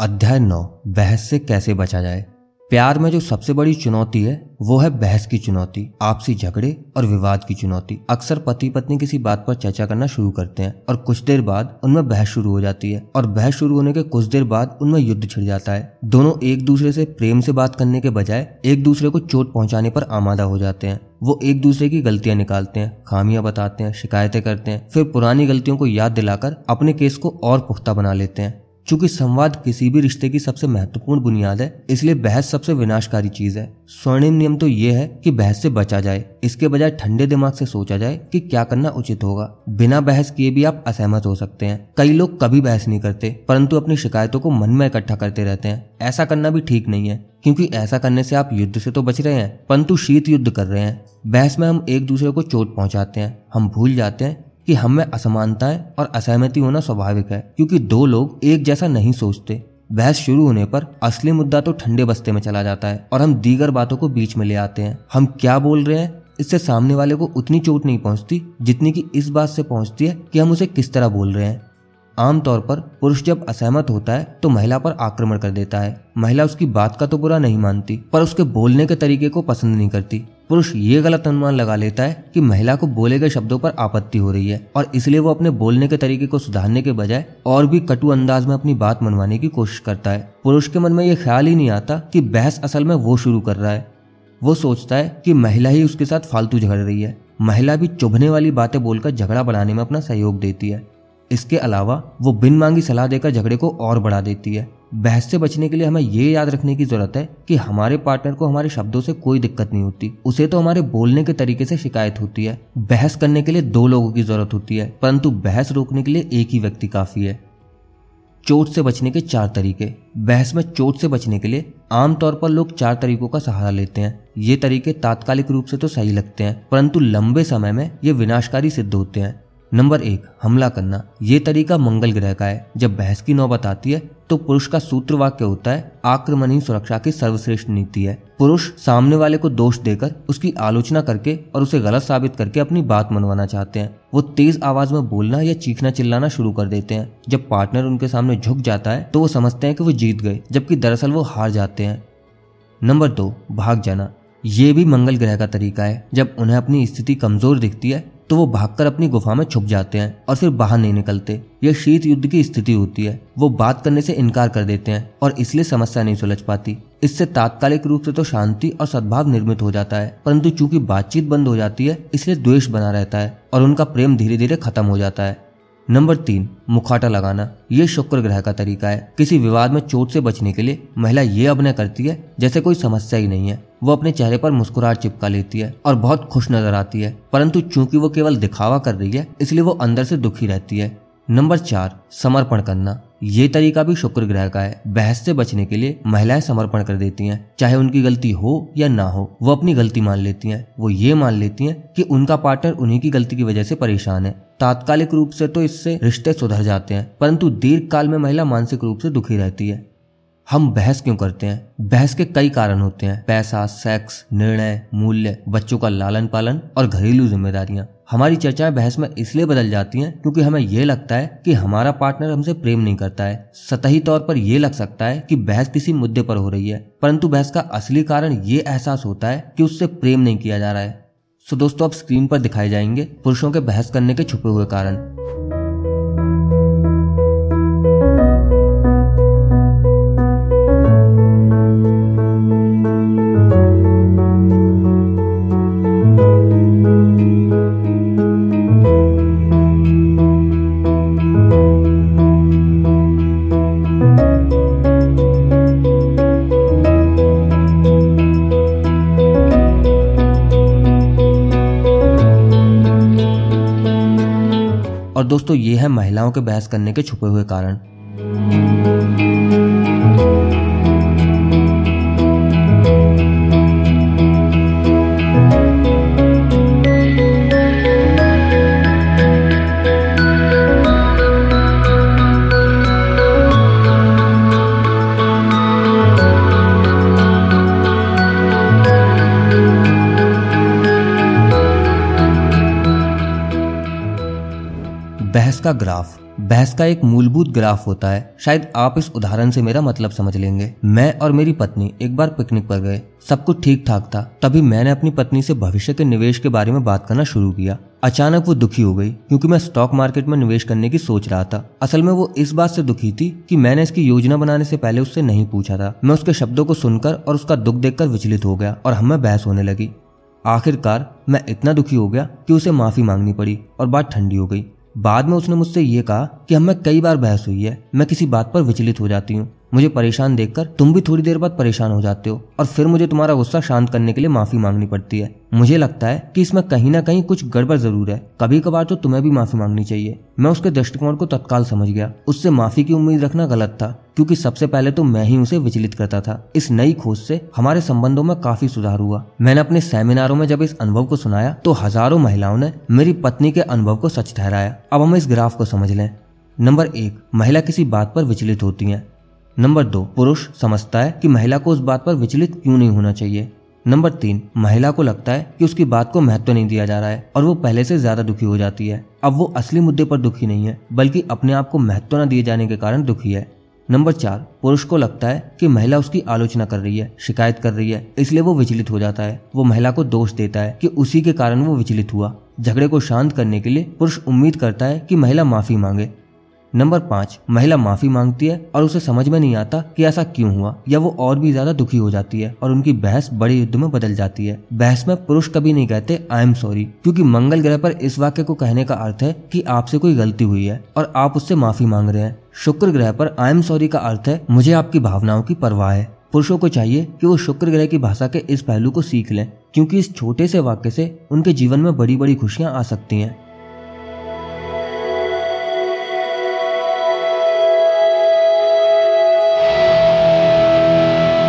अध्याय नौ, बहस से कैसे बचा जाए? प्यार में जो सबसे बड़ी चुनौती है, वो है बहस की चुनौती, आपसी झगड़े और विवाद की चुनौती। अक्सर पति पत्नी किसी बात पर चर्चा करना शुरू करते हैं और कुछ देर बाद उनमें बहस शुरू हो जाती है और बहस शुरू होने के कुछ देर बाद उनमें युद्ध छिड़ जाता है। दोनों एक दूसरे से प्रेम से बात करने के बजाय एक दूसरे को चोट पहुँचाने पर आमादा हो जाते हैं। वो एक दूसरे की गलतियाँ निकालते हैं, खामियाँ बताते हैं, शिकायतें करते हैं, फिर पुरानी गलतियों को याद दिलाकर अपने केस को और पुख्ता बना लेते हैं। चूँकि संवाद किसी भी रिश्ते की सबसे महत्वपूर्ण बुनियाद है, इसलिए बहस सबसे विनाशकारी चीज़ है। स्वर्णिम नियम तो ये है कि बहस से बचा जाए। इसके बजाय ठंडे दिमाग से सोचा जाए कि क्या करना उचित होगा। बिना बहस किए भी आप असहमत हो सकते हैं। कई लोग कभी बहस नहीं करते, परंतु अपनी शिकायतों को मन में इकट्ठा करते रहते हैं। ऐसा करना भी ठीक नहीं है, क्योंकि ऐसा करने से आप युद्ध से तो बच रहे हैं, परंतु शीत युद्ध कर रहे हैं। बहस में हम एक दूसरे को चोट पहुंचाते हैं, हम भूल जाते हैं कि हम में असमानताएँ और असहमति होना स्वाभाविक है, क्योंकि दो लोग एक जैसा नहीं सोचते। बहस शुरू होने पर असली मुद्दा तो ठंडे बस्ते में चला जाता है और हम दीगर बातों को बीच में ले आते हैं। हम क्या बोल रहे हैं? इससे सामने वाले को उतनी चोट नहीं पहुँचती जितनी कि इस बात से पहुँचती है कि हम उसे किस तरह बोल रहे हैं। आमतौर पर पुरुष जब असहमत होता है तो महिला पर आक्रमण कर देता है। महिला उसकी बात का तो बुरा नहीं मानती, पर उसके बोलने के तरीके को पसंद नहीं करती। पुरुष ये गलत अनुमान लगा लेता है कि महिला को बोले गए शब्दों पर आपत्ति हो रही है, और इसलिए वो अपने बोलने के तरीके को सुधारने के बजाय और भी कटु अंदाज में अपनी बात मनवाने की कोशिश करता है। पुरुष के मन में ये ख्याल ही नहीं आता कि बहस असल में वो शुरू कर रहा है। वो सोचता है कि महिला ही उसके साथ फालतू झगड़ रही है। महिला भी चुभने वाली बातें बोलकर झगड़ा बढ़ाने में अपना सहयोग देती है। इसके अलावा वो बिन मांगी सलाह देकर झगड़े को और बढ़ा देती है। बहस से बचने के लिए हमें ये याद रखने की ज़रूरत है कि हमारे पार्टनर को हमारे शब्दों से कोई दिक्कत नहीं होती। उसे तो हमारे बोलने के तरीके से शिकायत होती है। बहस करने के लिए दो लोगों की ज़रूरत होती है, परंतु बहस रोकने के लिए एक ही व्यक्ति काफ़ी है। चोट से बचने के चार तरीके। बहस में चोट से बचने के लिए आमतौर पर लोग चार तरीकों का सहारा लेते हैं। ये तरीके तात्कालिक रूप से तो सही लगते हैं, परंतु लंबे समय में ये विनाशकारी सिद्ध होते हैं। नंबर एक, हमला करना। ये तरीका मंगल ग्रह का है। जब बहस की नौबत आती है तो पुरुष का सूत्र वाक्य होता है, आक्रमण ही सुरक्षा की सर्वश्रेष्ठ नीति है। पुरुष सामने वाले को दोष देकर, उसकी आलोचना करके और उसे गलत साबित करके अपनी बात मनवाना चाहते हैं। वो तेज आवाज़ में बोलना या चीखना चिल्लाना शुरू कर देते हैं। जब पार्टनर उनके सामने झुक जाता है तो वो समझते हैं कि वो जीत गए, जबकि दरअसल वो हार जाते हैं। नंबर दो, भाग जाना। ये भी मंगल ग्रह का तरीका है। जब उन्हें अपनी स्थिति कमज़ोर दिखती है तो वो भागकर अपनी गुफा में छुप जाते हैं और फिर बाहर नहीं निकलते। यह शीत युद्ध की स्थिति होती है। वो बात करने से इनकार कर देते हैं और इसलिए समस्या नहीं सुलझ पाती। इससे तात्कालिक रूप से तो शांति और सद्भाव निर्मित हो जाता है, परंतु चूँकि बातचीत बंद हो जाती है, इसलिए द्वेष बना रहता है और उनका प्रेम धीरे धीरे खत्म हो जाता है। नंबर तीन, मुखाटा लगाना। ये शुक्र ग्रह का तरीका है। किसी विवाद में चोट से बचने के लिए महिला ये अभिनय करती है, जैसे कोई समस्या ही नहीं है। वो अपने चेहरे पर मुस्कुराहट चिपका लेती है और बहुत खुश नज़र आती है। परंतु चूँकि वो केवल दिखावा कर रही है, इसलिए वो अंदर से दुखी रहती है। नंबर चार, समर्पण करना। ये तरीका भी शुक्र ग्रह का है। बहस से बचने के लिए महिलाएँ समर्पण कर देती हैं। चाहे उनकी गलती हो या ना हो, वो अपनी गलती मान लेती हैं। वो ये मान लेती हैं कि उनका पार्टनर उन्हीं की गलती की वजह से परेशान है। तात्कालिक रूप से तो इससे रिश्ते सुधर जाते हैं, परंतु दीर्घ काल में महिला मानसिक रूप से दुखी रहती है। हम बहस क्यों करते हैं? बहस के कई कारण होते हैं। पैसा सेक्स निर्णय, मूल्य, बच्चों का लालन पालन और घरेलू जिम्मेदारियाँ। हमारी चर्चाएँ बहस में इसलिए बदल जाती हैं क्योंकि हमें यह लगता है कि हमारा पार्टनर हमसे प्रेम नहीं करता है। सतही तौर पर यह लग सकता है कि बहस किसी मुद्दे पर हो रही है, परंतु बहस का असली कारण ये एहसास होता है कि उससे प्रेम नहीं किया जा रहा है। सो दोस्तों, अब स्क्रीन पर दिखाए जाएँगे पुरुषों के बहस करने के छुपे हुए कारण। और दोस्तों ये है महिलाओं के बहस करने के छुपे हुए कारण। का ग्राफ, बहस का एक मूलभूत ग्राफ होता है। शायद आप इस उदाहरण से मेरा मतलब समझ लेंगे। मैं और मेरी पत्नी एक बार पिकनिक पर गए। सब कुछ ठीक ठाक था। तभी मैंने अपनी पत्नी से भविष्य के निवेश के बारे में बात करना शुरू किया। अचानक वो दुखी हो गई, क्योंकि मैं स्टॉक मार्केट में निवेश करने की सोच रहा था। असल में वो इस बात से दुखी थी कि मैंने इसकी योजना बनाने से पहले उससे नहीं पूछा था। मैं उसके शब्दों को सुनकर और उसका दुख देखकर विचलित हो गया और हमें बहस होने लगी। आखिरकार मैं इतना दुखी हो गया कि उसे माफ़ी मांगनी पड़ी और बात ठंडी हो गई। बाद में उसने मुझसे ये कहा कि हमें कई बार बहस हुई है, मैं किसी बात पर विचलित हो जाती हूँ। मुझे परेशान देखकर तुम भी थोड़ी देर बाद परेशान हो जाते हो और फिर मुझे तुम्हारा गुस्सा शांत करने के लिए माफ़ी मांगनी पड़ती है। मुझे लगता है कि इसमें कहीं ना कहीं कुछ गड़बड़ ज़रूर है। कभी कभार तो तुम्हें भी माफ़ी मांगनी चाहिए। मैं उसके दृष्टिकोण को तत्काल समझ गया। उससे माफ़ी की उम्मीद रखना गलत था, क्योंकि सबसे पहले तो मैं ही उसे विचलित करता था। इस नई खोज से हमारे संबंधों में काफ़ी सुधार हुआ। मैंने अपने सेमिनारों में जब इस अनुभव को सुनाया तो हज़ारों महिलाओं ने मेरी पत्नी के अनुभव को सच ठहराया। अब हम इस ग्राफ को समझ लें। नंबर एक, महिला किसी बात पर विचलित होती है। नंबर दो, पुरुष समझता है कि महिला को उस बात पर विचलित क्यों नहीं होना चाहिए। नंबर तीन, महिला को लगता है कि उसकी बात को महत्व नहीं दिया जा रहा है और वो पहले से ज़्यादा दुखी हो जाती है। अब वो असली मुद्दे पर दुखी नहीं है, बल्कि अपने आप को महत्व न दिए जाने के कारण दुखी है। नंबर चार, पुरुष को लगता है कि महिला उसकी आलोचना कर रही है, शिकायत कर रही है, इसलिए वो विचलित हो जाता है। वो महिला को दोष देता है कि उसी के कारण वो विचलित हुआ। झगड़े को शांत करने के लिए पुरुष उम्मीद करता है कि महिला माफ़ी मांगे। नंबर पाँच, महिला माफ़ी मांगती है और उसे समझ में नहीं आता कि ऐसा क्यों हुआ, या वो और भी ज़्यादा दुखी हो जाती है और उनकी बहस बड़े युद्ध में बदल जाती है। बहस में पुरुष कभी नहीं कहते आई एम सॉरी क्योंकि मंगल ग्रह पर इस वाक्य को कहने का अर्थ है कि आपसे कोई गलती हुई है और आप उससे माफ़ी मांग रहे हैं। शुक्र ग्रह पर आई एम सॉरी का अर्थ है, मुझे आपकी भावनाओं की परवाह है। पुरुषों को चाहिए कि वो शुक्र ग्रह की भाषा के इस पहलू को सीख लें, क्योंकि इस छोटे से वाक्य से उनके जीवन में बड़ी बड़ी खुशियाँ आ सकती हैं।